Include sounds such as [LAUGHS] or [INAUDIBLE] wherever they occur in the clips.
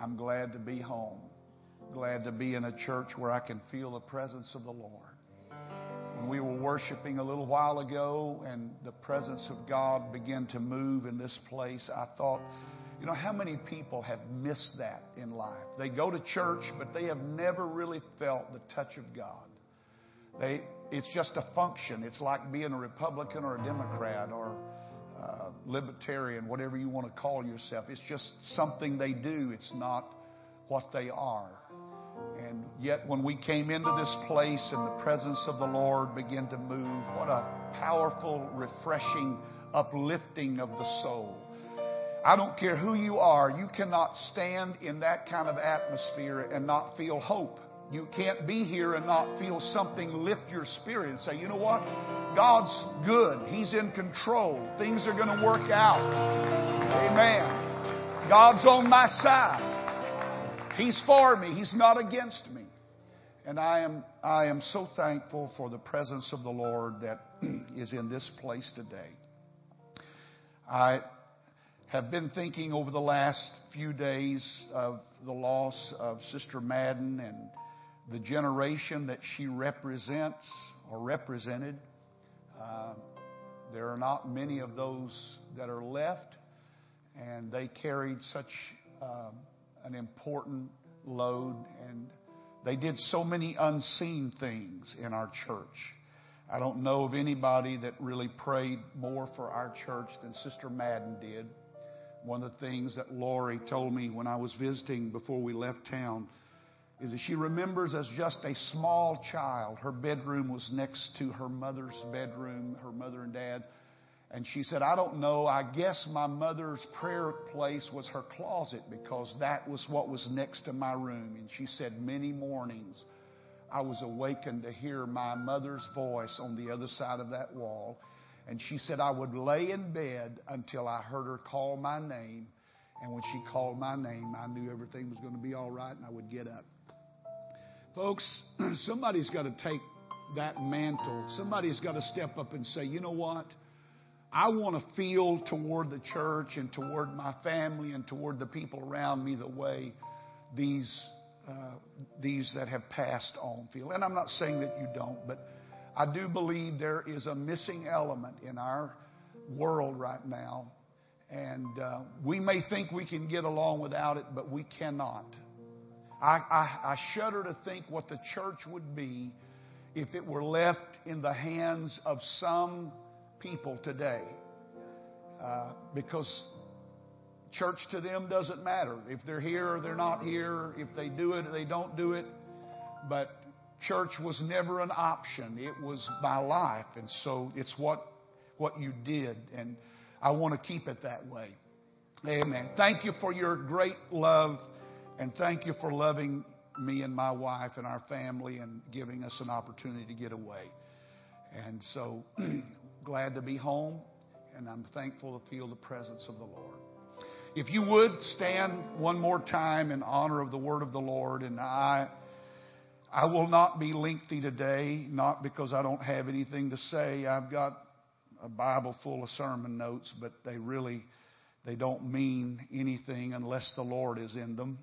I'm glad to be home. Glad to be in a church where I can feel the presence of the Lord. When we were worshiping a little while ago and the presence of God began to move in this place, I thought, you know, how many people have missed that in life? They go to church, but they have never really felt the touch of God. They, it's just a function. It's like being a Republican or a Democrat or uh, libertarian, whatever you want to call yourself. It's just something they do. It's not what they are. And yet, when we came into this place and the presence of the Lord began to move, what a powerful, refreshing, uplifting of the soul. I don't care who you are, you cannot stand in that kind of atmosphere and not feel hope. You can't be here and not feel something lift your spirit and say, you know what? God's good. He's in control. Things are going to work out. Amen. God's on my side. He's for me. He's not against me. And I am, I am so thankful for the presence of the Lord that [CLEARS THROAT] is in this place today. I have been thinking over the last few days of the loss of Sister Madden and the generation that she represents or represented. Uh, there are not many of those that are left, and they carried such uh, an important load, and they did so many unseen things in our church. I don't know of anybody that really prayed more for our church than Sister Madden did. One of the things that Lori told me when I was visiting before we left town is that she remembers as just a small child, her bedroom was next to her mother's bedroom, her mother and dad's. And she said, I don't know, I guess my mother's prayer place was her closet because that was what was next to my room. And she said, many mornings I was awakened to hear my mother's voice on the other side of that wall. And she said, I would lay in bed until I heard her call my name. And when she called my name, I knew everything was going to be all right and I would get up. Folks, [CLEARS THROAT] somebody's got to take that mantle. Somebody's got to step up and say, you know what? I want to feel toward the church and toward my family and toward the people around me the way these, uh, these that have passed on feel. And I'm not saying that you don't, but I do believe there is a missing element in our world right now. And uh, we may think we can get along without it, but we cannot. I, I, I shudder to think what the church would be if it were left in the hands of some people today. Uh, because church to them doesn't matter. If they're here or they're not here, if they do it or they don't do it. But church was never an option. It was my life. And so it's what, what you did. And I want to keep it that way. Amen. Thank you for your great love. And thank you for loving me and my wife and our family and giving us an opportunity to get away. And so [CLEARS THROAT] glad to be home. And I'm thankful to feel the presence of the Lord. If you would stand one more time in honor of the word of the Lord, and I I will not be lengthy today, not because I don't have anything to say. I've got a Bible full of sermon notes, but they really they don't mean anything unless the Lord is in them.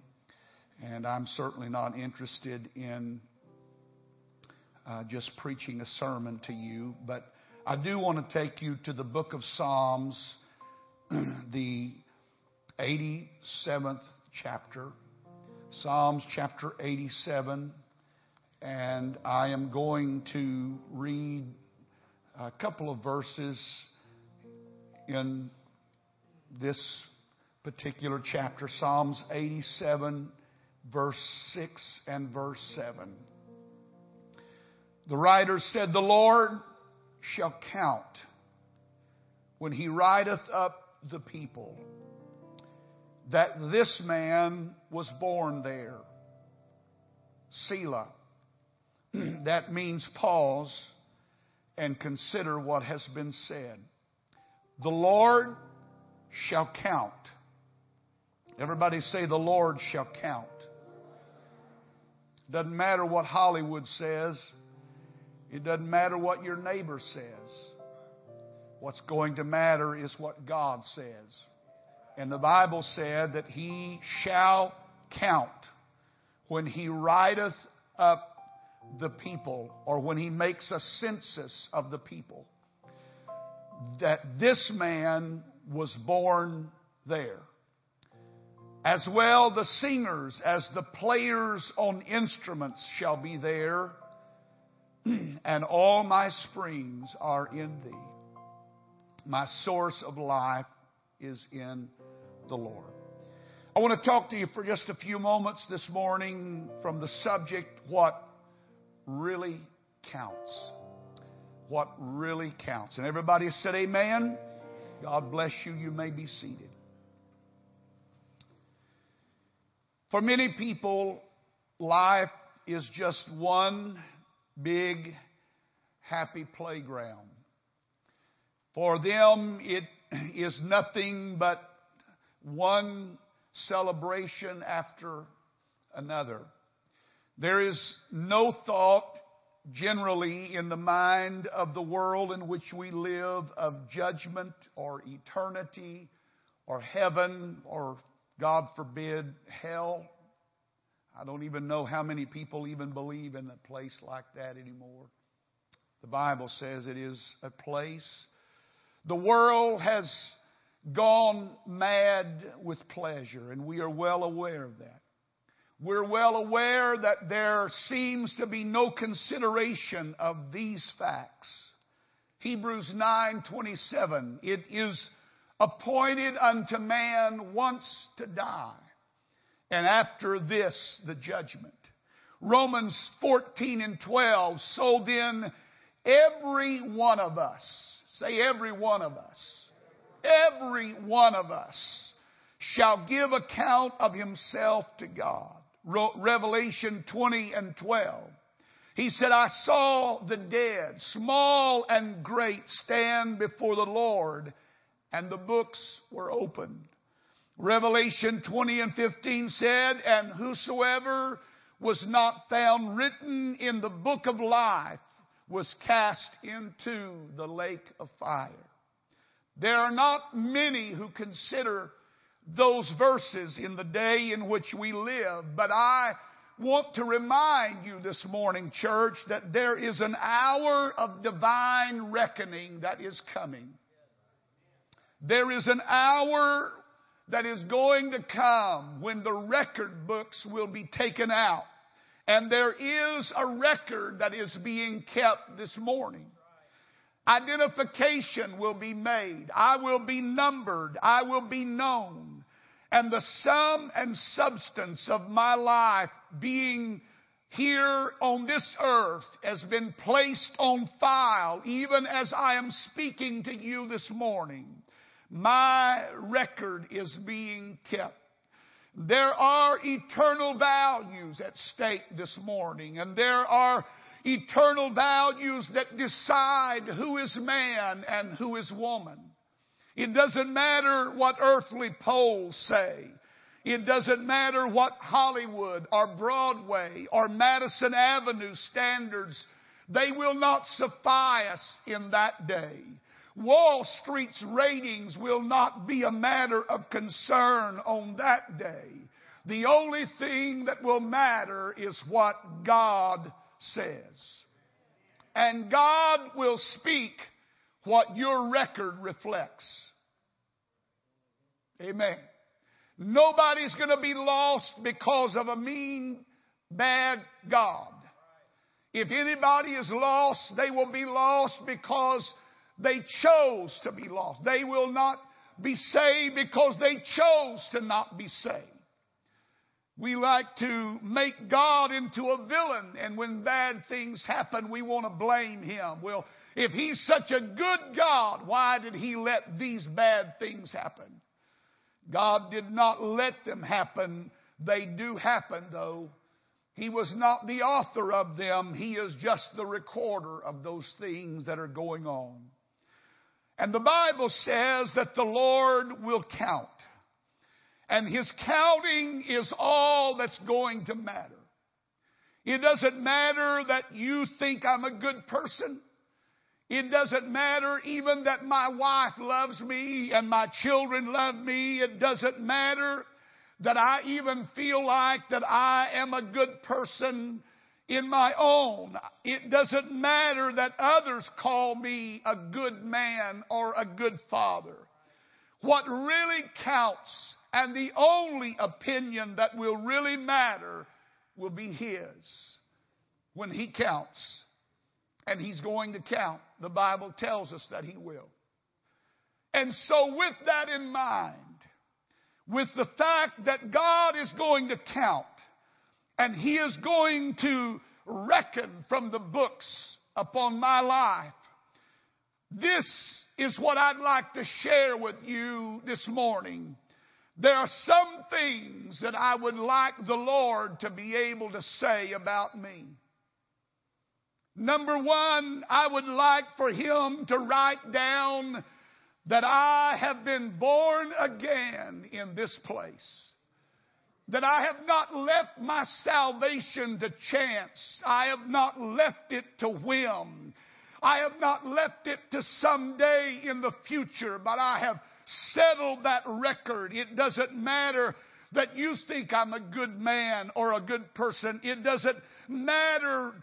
And I'm certainly not interested in uh, just preaching a sermon to you, but I do want to take you to the book of Psalms, [CLEARS THROAT] the 87th chapter. Psalms chapter 87 and I am going to read a couple of verses in this particular chapter Psalms 87, verse 6 and verse 7. The writer said, The Lord shall count when he writeth up the people that this man was born there. Selah. [CLEARS THROAT] that means pause and consider what has been said. The Lord shall count. Everybody say, The Lord shall count. Doesn't matter what Hollywood says. It doesn't matter what your neighbor says. What's going to matter is what God says. And the Bible said that He shall count when he writeth up the people or when he makes a census of the people that this man was born there. As well the singers as the players on instruments shall be there, [CLEARS THROAT] and all my springs are in thee. My source of life is in the Lord. I want to talk to you for just a few moments this morning from the subject, what really counts. What really counts. And everybody said, Amen. God bless you. You may be seated. For many people, life is just one big happy playground. For them, it is nothing but one celebration after another. There is no thought generally in the mind of the world in which we live of judgment or eternity or heaven or, God forbid, hell. I don't even know how many people even believe in a place like that anymore. The Bible says it is a place. The world has gone mad with pleasure, and we are well aware of that. We're well aware that there seems to be no consideration of these facts. Hebrews 9:27 It is appointed unto man once to die and after this the judgment. Romans 14 and 12 So then every one of us say every one of us every one of us shall give account of himself to God. Revelation 20 and 12. He said, I saw the dead, small and great, stand before the Lord, and the books were opened. Revelation 20 and 15 said, And whosoever was not found written in the book of life was cast into the lake of fire. There are not many who consider those verses in the day in which we live, but I want to remind you this morning, church, that there is an hour of divine reckoning that is coming. There is an hour that is going to come when the record books will be taken out. And there is a record that is being kept this morning. Identification will be made. I will be numbered. I will be known. And the sum and substance of my life being here on this earth has been placed on file even as I am speaking to you this morning. My record is being kept. There are eternal values at stake this morning and there are eternal values that decide who is man and who is woman. It doesn't matter what earthly polls say. It doesn't matter what Hollywood or Broadway or Madison Avenue standards, they will not suffice in that day. Wall Street's ratings will not be a matter of concern on that day. The only thing that will matter is what God says. And God will speak what your record reflects. Amen. Nobody's going to be lost because of a mean, bad God. If anybody is lost, they will be lost because they chose to be lost. They will not be saved because they chose to not be saved. We like to make God into a villain, and when bad things happen, we want to blame Him. Well, if He's such a good God, why did He let these bad things happen? God did not let them happen. They do happen, though. He was not the author of them. He is just the recorder of those things that are going on. And the Bible says that the Lord will count. And his counting is all that's going to matter. It doesn't matter that you think I'm a good person. It doesn't matter even that my wife loves me and my children love me. It doesn't matter that I even feel like that I am a good person in my own. It doesn't matter that others call me a good man or a good father. What really counts and the only opinion that will really matter will be His when He counts. And He's going to count. The Bible tells us that He will. And so with that in mind, with the fact that God is going to count and He is going to reckon from the books upon my life, this is what I'd like to share with you this morning. There are some things that I would like the Lord to be able to say about me. Number one, I would like for Him to write down that I have been born again in this place. That I have not left my salvation to chance. I have not left it to whim. I have not left it to someday in the future, but I have settled that record. It doesn't matter that you think I'm a good man or a good person. It doesn't matter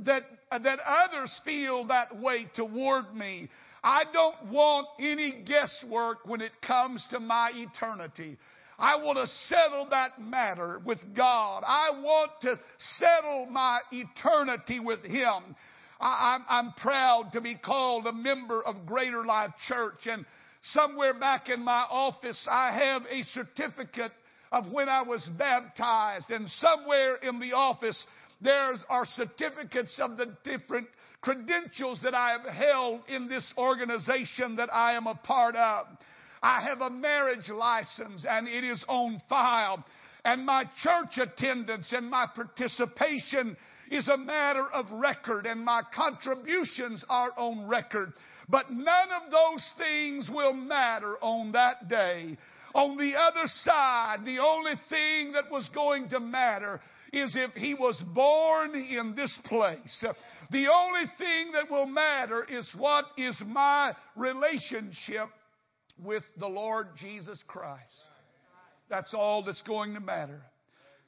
that, that others feel that way toward me. I don't want any guesswork when it comes to my eternity. I want to settle that matter with God. I want to settle my eternity with Him. I, am proud to be called a member of Greater Life Church and somewhere back in my office I have a certificate of when I was baptized and somewhere in the office there are certificates of the different credentials that I have held in this organization that I am a part of. I have a marriage license and it is on file. And my church attendance and my participation is a matter of record and my contributions are on record. But none of those things will matter on that day. On the other side, the only thing that was going to matter is if he was born in this place. The only thing that will matter is what is my relationship with the Lord Jesus Christ. That's all that's going to matter.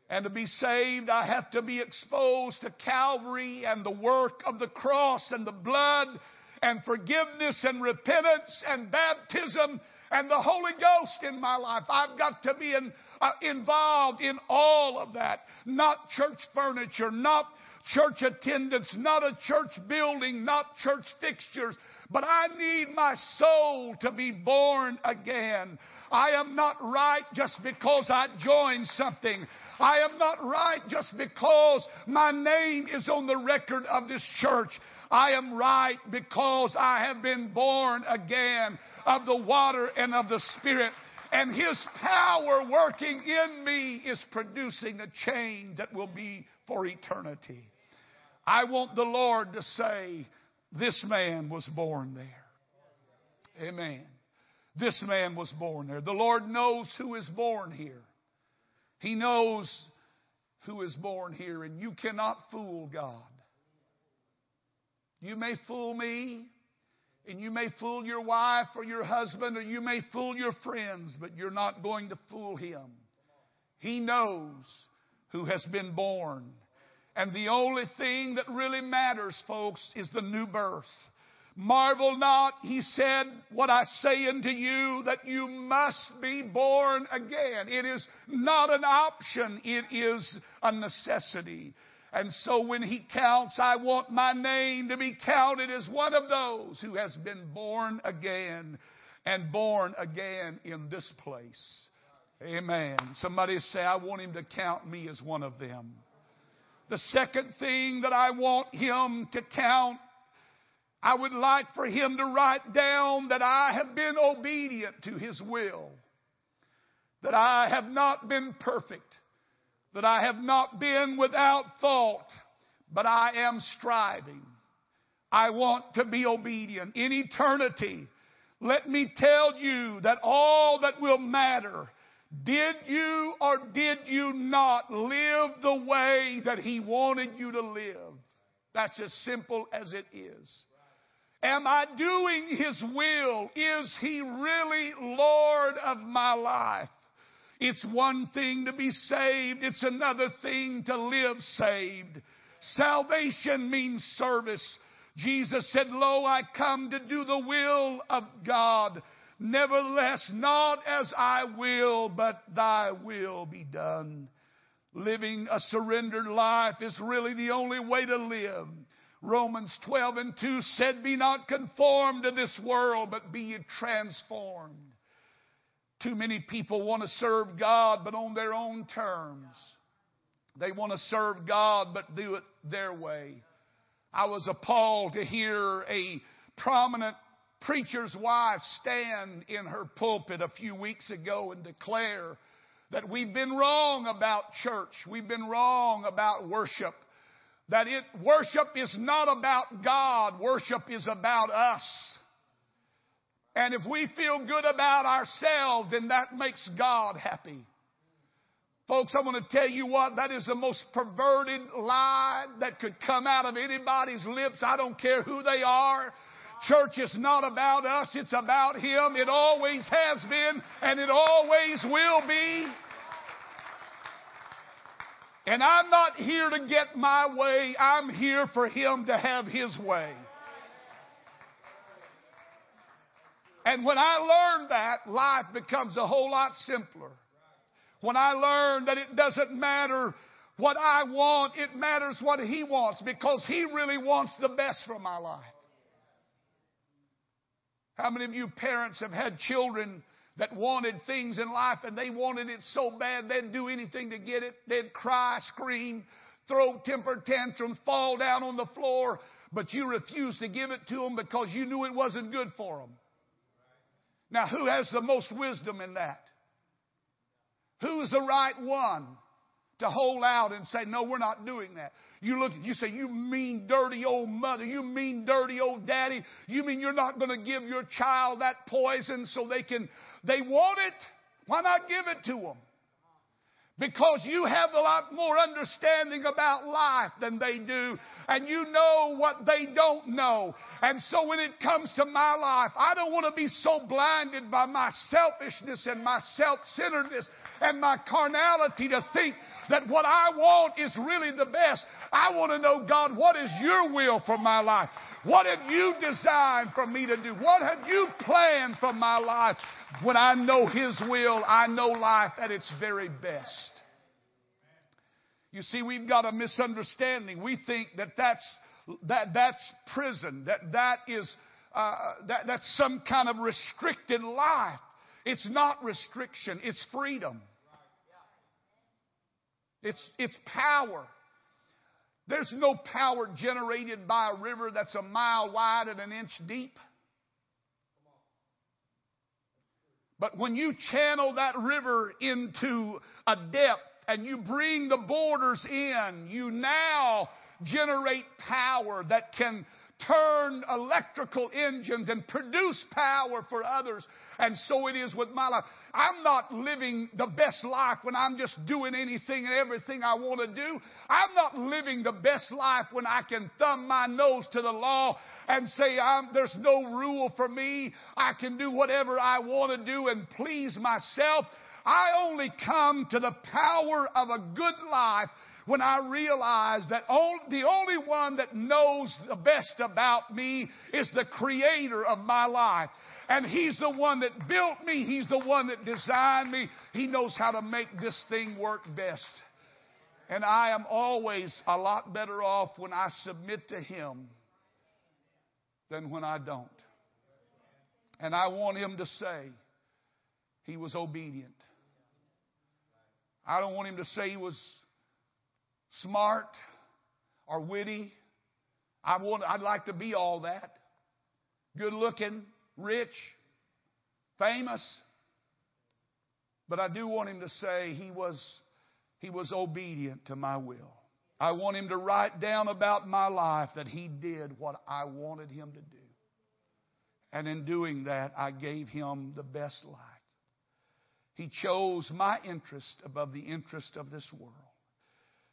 And to be saved, I have to be exposed to Calvary and the work of the cross and the blood and forgiveness and repentance and baptism and the Holy Ghost in my life. I've got to be in, uh, involved in all of that. Not church furniture, not church attendance, not a church building, not church fixtures, but I need my soul to be born again. I am not right just because I joined something. I am not right just because my name is on the record of this church. I am right because I have been born again of the water and of the Spirit. And His power working in me is producing a change that will be for eternity. I want the Lord to say, this man was born there. Amen. This man was born there. The Lord knows who is born here. He knows who is born here, and you cannot fool God. You may fool me, and you may fool your wife or your husband, or you may fool your friends, but you're not going to fool him. He knows who has been born. And the only thing that really matters, folks, is the new birth. Marvel not, he said, what I say unto you, that you must be born again. It is not an option, it is a necessity. And so when he counts, I want my name to be counted as one of those who has been born again and born again in this place. Amen. Somebody say, I want him to count me as one of them. The second thing that I want him to count, I would like for him to write down that I have been obedient to his will, that I have not been perfect, that I have not been without fault, but I am striving. I want to be obedient. In eternity, let me tell you that all that will matter did you or did you not live the way that He wanted you to live? That's as simple as it is. Am I doing His will? Is He really Lord of my life? It's one thing to be saved. It's another thing to live saved. Salvation means service. Jesus said, Lo, I come to do the will of God. Nevertheless, not as I will, but thy will be done. Living a surrendered life is really the only way to live. Romans 12 and 2 said, Be not conformed to this world, but be ye transformed. Too many people want to serve God, but on their own terms. They want to serve God, but do it their way. I was appalled to hear a prominent preacher's wife stand in her pulpit a few weeks ago and declare that we've been wrong about church. We've been wrong about worship. That it, worship is not about God. Worship is about us. And if we feel good about ourselves, then that makes God happy. Folks, I'm going to tell you what, that is the most perverted lie that could come out of anybody's lips. I don't care who they are. Church is not about us, it's about Him. It always has been, and it always will be. And I'm not here to get my way, I'm here for Him to have His way. And when I learn that, life becomes a whole lot simpler. When I learn that it doesn't matter what I want, it matters what He wants because He really wants the best for my life. How many of you parents have had children that wanted things in life and they wanted it so bad they'd do anything to get it? They'd cry, scream, throw temper tantrums, fall down on the floor, but you refused to give it to them because you knew it wasn't good for them. Now, who has the most wisdom in that? Who is the right one to hold out and say, no, we're not doing that? You look, you say, you mean dirty old mother, you mean dirty old daddy, you mean you're not going to give your child that poison so they can, they want it? Why not give it to them? Because you have a lot more understanding about life than they do, and you know what they don't know. And so when it comes to my life, I don't want to be so blinded by my selfishness and my self-centeredness and my carnality to think that what I want is really the best. I want to know, God, what is your will for my life? What have you designed for me to do? What have you planned for my life? When I know His will, I know life at its very best. You see, we've got a misunderstanding. We think that that's, that, that's prison, that, that is, uh, that, that's some kind of restricted life. It's not restriction, it's freedom. It's, it's power. There's no power generated by a river that's a mile wide and an inch deep. But when you channel that river into a depth and you bring the borders in, you now generate power that can turn electrical engines and produce power for others. And so it is with my life. I'm not living the best life when I'm just doing anything and everything I want to do. I'm not living the best life when I can thumb my nose to the law and say there's no rule for me. I can do whatever I want to do and please myself. I only come to the power of a good life when I realize that the only one that knows the best about me is the creator of my life. And He's the one that built me. He's the one that designed me. He knows how to make this thing work best. And I am always a lot better off when I submit to Him than when I don't. And I want Him to say He was obedient. I don't want Him to say He was smart or witty. I want, I'd like to be all that. Good looking, rich, famous. But I do want him to say he was, he was obedient to my will. I want him to write down about my life that he did what I wanted him to do. And in doing that, I gave him the best life. He chose my interest above the interest of this world.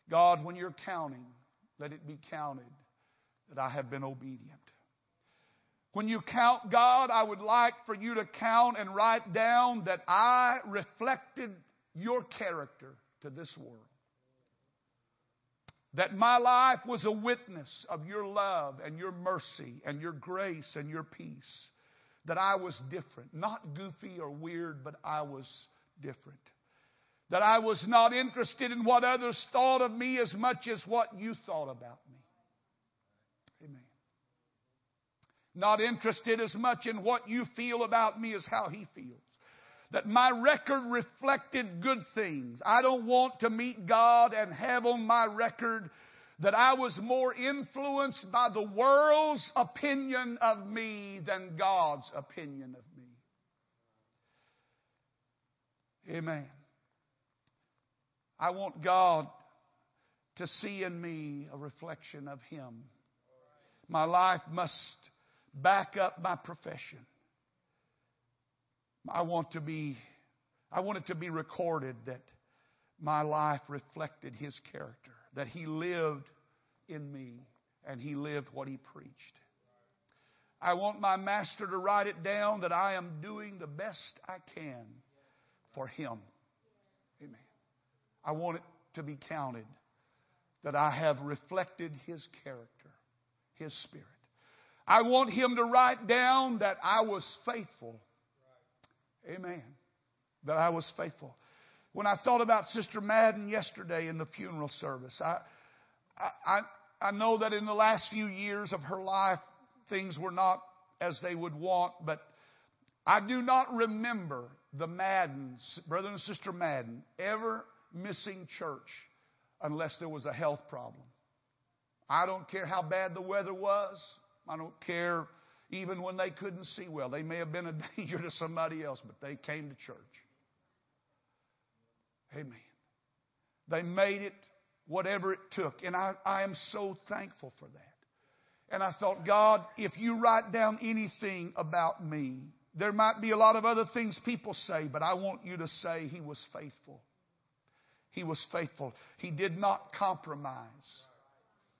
God, when you're counting, let it be counted that I have been obedient. When you count God, I would like for you to count and write down that I reflected your character to this world. That my life was a witness of your love and your mercy and your grace and your peace. That I was different. Not goofy or weird, but I was different. That I was not interested in what others thought of me as much as what you thought about me. Amen. Not interested as much in what you feel about me as how he feels. That my record reflected good things. I don't want to meet God and have on my record that I was more influenced by the world's opinion of me than God's opinion of me. Amen. I want God to see in me a reflection of Him. My life must back up my profession. I want to be, I want it to be recorded that my life reflected His character, that He lived in me and He lived what He preached. I want my master to write it down that I am doing the best I can for Him. Amen. I want it to be counted that I have reflected His character, His Spirit. I want Him to write down that I was faithful. Amen. That I was faithful. When I thought about Sister Madden yesterday in the funeral service, I, I, I know that in the last few years of her life, things were not as they would want, but I do not remember the Maddens, brother and sister Madden, ever missing church unless there was a health problem. I don't care how bad the weather was. I don't care even when they couldn't see well. They may have been a [LAUGHS] danger to somebody else, but they came to church. Amen. They made it whatever it took. And I, I am so thankful for that. And I thought, God, if you write down anything about me, there might be a lot of other things people say, but I want you to say he was faithful. He was faithful. He did not compromise.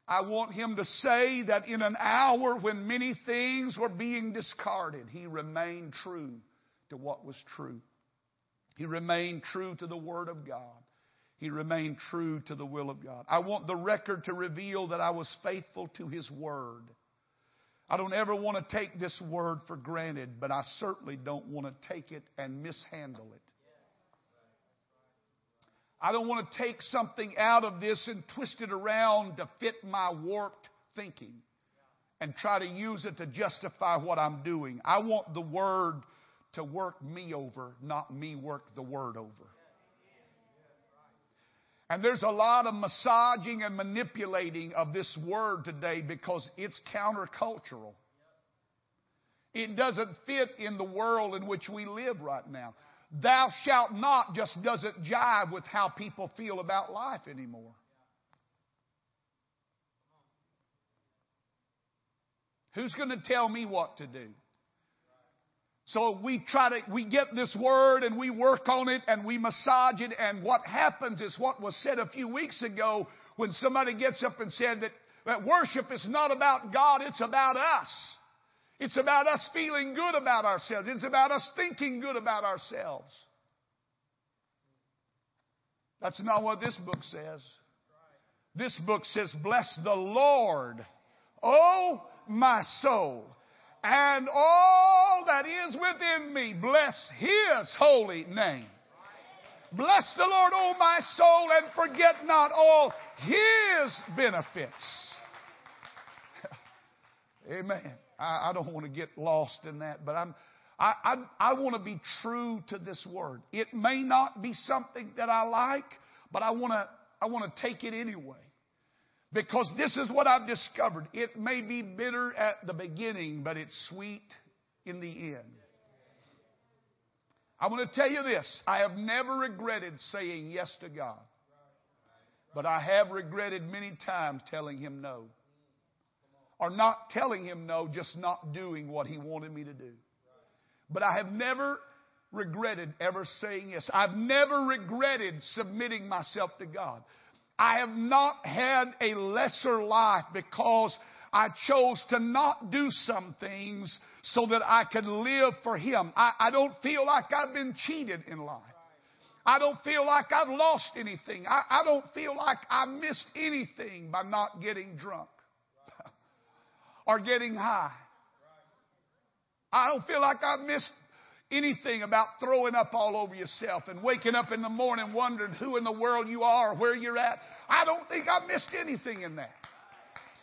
I want him to say that in an hour when many things were being discarded, he remained true to what was true. He remained true to the Word of God. He remained true to the will of God. I want the record to reveal that I was faithful to His Word. I don't ever want to take this Word for granted, but I certainly don't want to take it and mishandle it. I don't want to take something out of this and twist it around to fit my warped thinking and try to use it to justify what I'm doing. I want the Word to work me over, not me work the Word over. And there's a lot of massaging and manipulating of this word today because it's countercultural. It doesn't fit in the world in which we live right now. Thou shalt not just doesn't jive with how people feel about life anymore. Who's going to tell me what to do? So we try to, we get this word and we work on it and we massage it and what happens is what was said a few weeks ago when somebody gets up and said that, that worship is not about God, it's about us. It's about us feeling good about ourselves. It's about us thinking good about ourselves. That's not what this book says. This book says, Bless the Lord, oh my soul, and all that is within me. Bless His holy name. Bless the Lord, oh my soul, and forget not all His benefits. [LAUGHS] Amen. I, I don't want to get lost in that, but I'm, I, I, I want to be true to this word. It may not be something that I like, but I want to, I want to take it anyway. Because this is what I've discovered. It may be bitter at the beginning, but it's sweet in the end. I want to tell you this. I have never regretted saying yes to God. But I have regretted many times telling Him no or not telling him no, just not doing what he wanted me to do. But I have never regretted ever saying yes. I've never regretted submitting myself to God. I have not had a lesser life because I chose to not do some things so that I could live for Him. I, I don't feel like I've been cheated in life. I don't feel like I've lost anything. I, I don't feel like I missed anything by not getting drunk or getting high. I don't feel like I've missed anything about throwing up all over yourself and waking up in the morning wondering who in the world you are, or where you're at. I don't think I missed anything in that.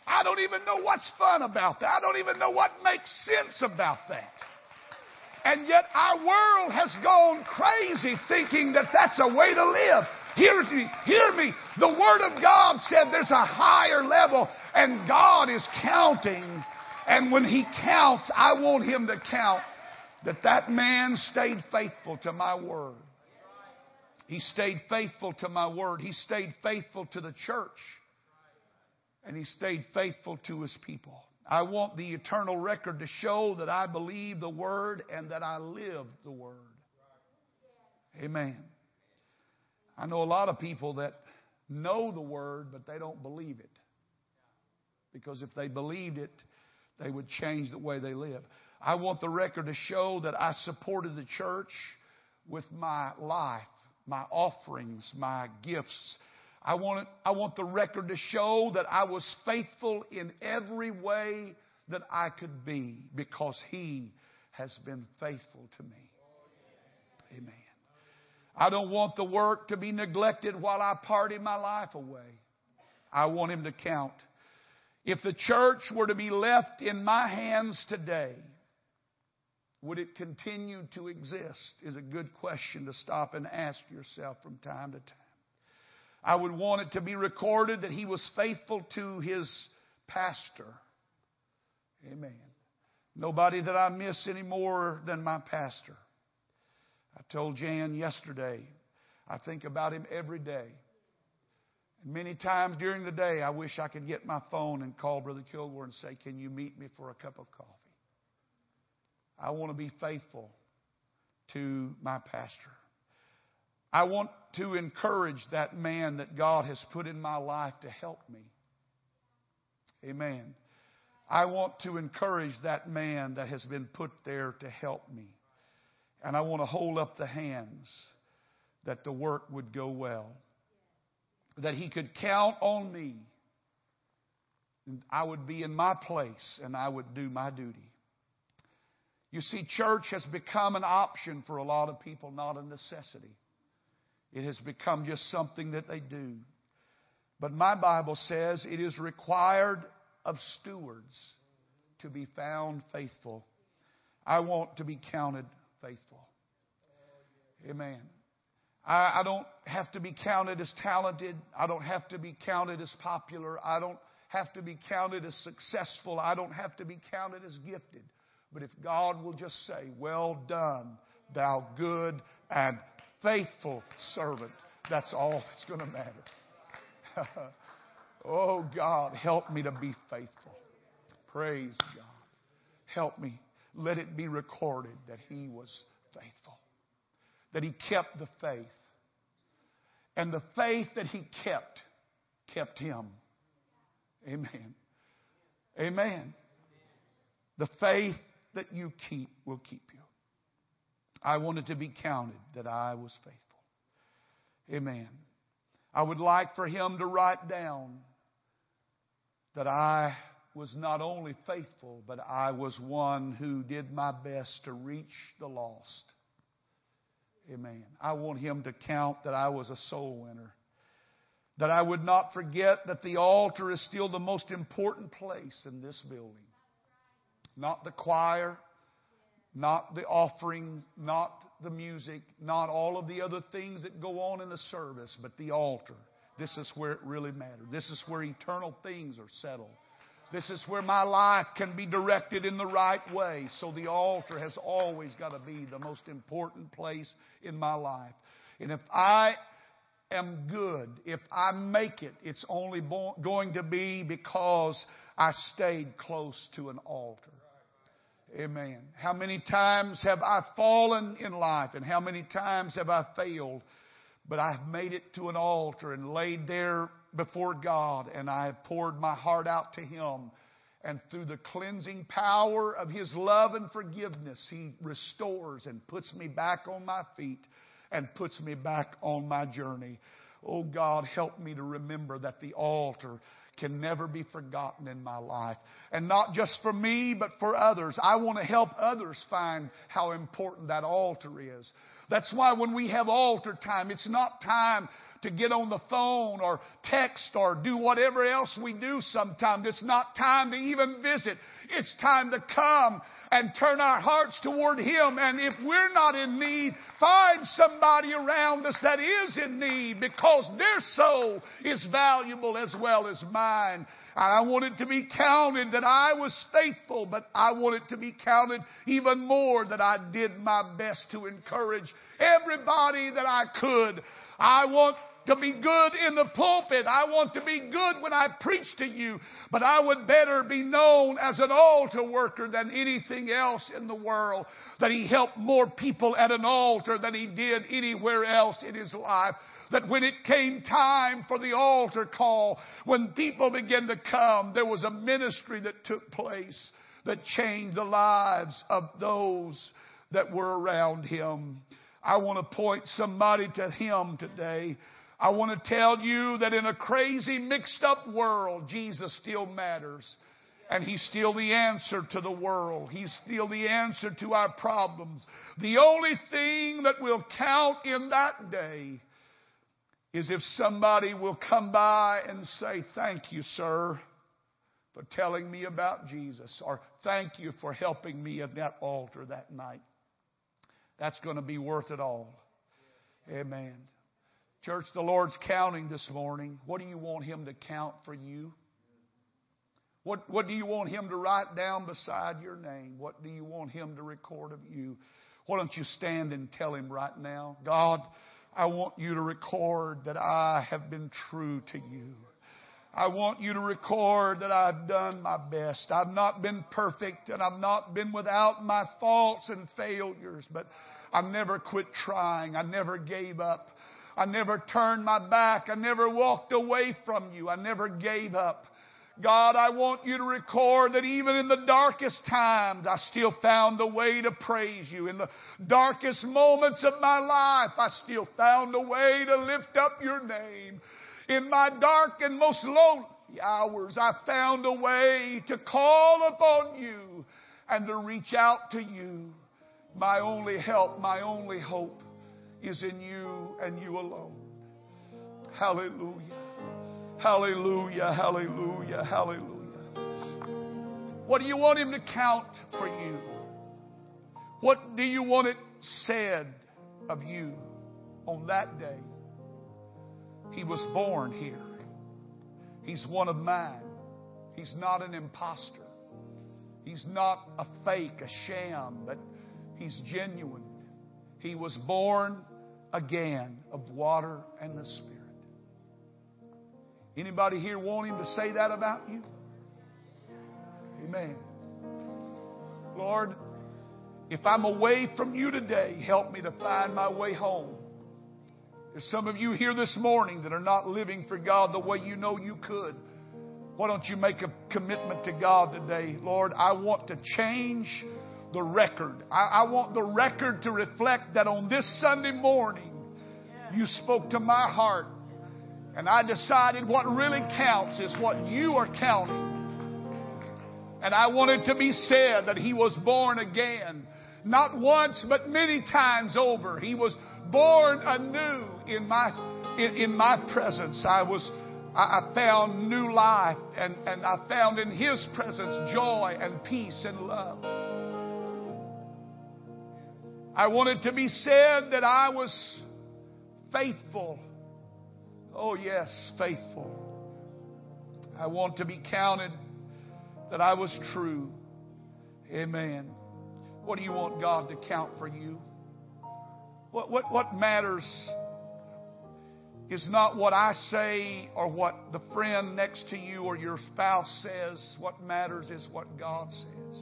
I don't even know what's fun about that. I don't even know what makes sense about that. And yet our world has gone crazy thinking that that's a way to live. Hear me, hear me. The Word of God said there's a higher level and God is counting. And when He counts, I want Him to count that that man stayed faithful to my Word. He stayed faithful to my Word. He stayed faithful to the church. And He stayed faithful to His people. I want the eternal record to show that I believe the Word and that I live the Word. Amen. I know a lot of people that know the Word, but they don't believe it. Because if they believed it, they would change the way they live. I want the record to show that I supported the church with my life, my offerings, my gifts, I want, it, I want the record to show that I was faithful in every way that I could be because He has been faithful to me. Amen. I don't want the work to be neglected while I party my life away. I want Him to count. If the church were to be left in my hands today, would it continue to exist? Is a good question to stop and ask yourself from time to time. I would want it to be recorded that he was faithful to his pastor. Amen. Nobody that I miss any more than my pastor. I told Jan yesterday, I think about him every day. And many times during the day, I wish I could get my phone and call Brother Kilgore and say, Can you meet me for a cup of coffee? I want to be faithful to my pastor. I want to encourage that man that God has put in my life to help me. Amen. I want to encourage that man that has been put there to help me. And I want to hold up the hands that the work would go well. That he could count on me. And I would be in my place and I would do my duty. You see, church has become an option for a lot of people, not a necessity. It has become just something that they do. But my Bible says it is required of stewards to be found faithful. I want to be counted faithful. Amen. I, I, don't have to be counted as talented. I don't have to be counted as popular. I don't have to be counted as successful. I don't have to be counted as gifted. But if God will just say, Well done, thou good and faithful servant. That's all that's going to matter. [LAUGHS] oh, God, help me to be faithful. Praise God. Help me. Let it be recorded that he was faithful, that he kept the faith. And the faith that he kept, kept him. Amen. Amen. The faith that you keep will keep you. I wanted to be counted that I was faithful. Amen. I would like for him to write down that I was not only faithful, but I was one who did my best to reach the lost. Amen. I want him to count that I was a soul winner. That I would not forget that the altar is still the most important place in this building. Not the choir, not the offering, not the music, not all of the other things that go on in the service, but the altar. This is where it really matters. This is where eternal things are settled. This is where my life can be directed in the right way. So the altar has always got to be the most important place in my life. And if I am good, if I make it, it's only going to be because I stayed close to an altar. Amen. How many times have I fallen in life and how many times have I failed? But I've made it to an altar and laid there before God and I have poured my heart out to Him. And through the cleansing power of His love and forgiveness, He restores and puts me back on my feet. and puts me back on my journey. Oh God, help me to remember that the altar can never be forgotten in my life. And not just for me, but for others. I want to help others find how important that altar is. That's why when we have altar time, it's not time to get on the phone or text or do whatever else we do sometimes. It's not time to even visit. It's time to come and turn our hearts toward Him. And if we're not in need, find somebody around us that is in need because their soul is valuable as well as mine. And I want it to be counted that I was faithful, but I want it to be counted even more that I did my best to encourage everybody that I could. I want to be good in the pulpit. I want to be good when I preach to you. But I would better be known as an altar worker than anything else in the world. That he helped more people at an altar than he did anywhere else in his life. That when it came time for the altar call, when people began to come, there was a ministry that took place that changed the lives of those that were around him. I want to point somebody to him today I want to tell you that in a crazy, mixed up world, Jesus still matters. And He's still the answer to the world. He's still the answer to our problems. The only thing that will count in that day is if somebody will come by and say, Thank you, sir, for telling me about Jesus, or thank you for helping me at that altar that night. That's going to be worth it all. Amen. Church, the Lord's counting this morning. What do you want Him to count for you? What, what do you want Him to write down beside your name? What do you want Him to record of you? Why don't you stand and tell Him right now, God, I want you to record that I have been true to you. I want you to record that I've done my best. I've not been perfect and I've not been without my faults and failures, but I've never quit trying. I never gave up. I never turned my back. I never walked away from you. I never gave up. God, I want you to record that even in the darkest times, I still found a way to praise you. In the darkest moments of my life, I still found a way to lift up your name. In my dark and most lonely hours, I found a way to call upon you and to reach out to you. My only help, my only hope is in you and you alone. Hallelujah. Hallelujah. Hallelujah. Hallelujah. What do you want him to count for you? What do you want it said of you on that day? He was born here. He's one of mine. He's not an impostor. He's not a fake, a sham, but he's genuine. He was born again of water and the Spirit. Anybody here want him to say that about you? Amen. Lord, if I'm away from you today, help me to find my way home. There's some of you here this morning that are not living for God the way you know you could. Why don't you make a commitment to God today? Lord, I want to change the record. I, I want the record to reflect that on this Sunday morning, you spoke to my heart. And I decided what really counts is what you are counting. And I wanted to be said that he was born again. Not once, but many times over. He was born anew in my, in, in my presence. I was, I found new life and, and I found in His presence joy and peace and love. I wanted to be said that I was faithful. Oh, yes, faithful. I want to be counted that I was true. Amen. What do you want God to count for you? What, what, what matters is not what I say or what the friend next to you or your spouse says. What matters is what God says.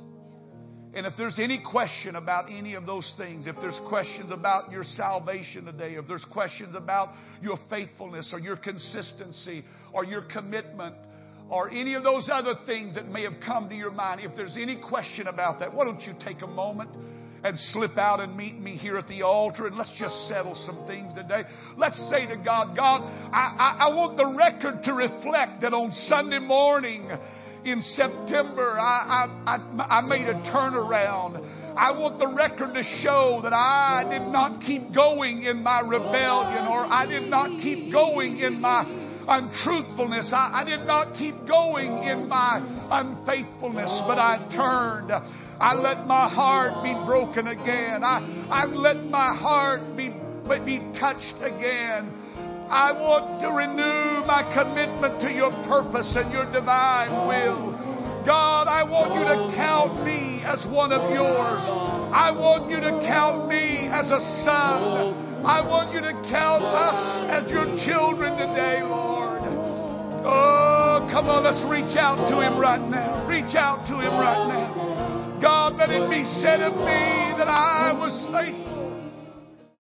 And if there's any question about any of those things, if there's questions about your salvation today, if there's questions about your faithfulness or your consistency or your commitment or any of those other things that may have come to your mind, if there's any question about that, why don't you take a moment and slip out and meet me here at the altar and let's just settle some things today. Let's say to God, God, I, I, I want the record to reflect that on Sunday morning in September I, I, I made a turnaround. I want the record to show that I did not keep going in my rebellion or I did not keep going in my untruthfulness. I, I did not keep going in my unfaithfulness, but I turned. I let my heart be broken again. I, I let my heart be, be touched again. I want to renew my commitment to your purpose and your divine will. God, I want you to count me as one of yours. I want you to count me as a son. I want you to count us as your children today, Lord. Oh, come on, let's reach out to him right now. Reach out to him right now. God, let it be said of me that I was faithful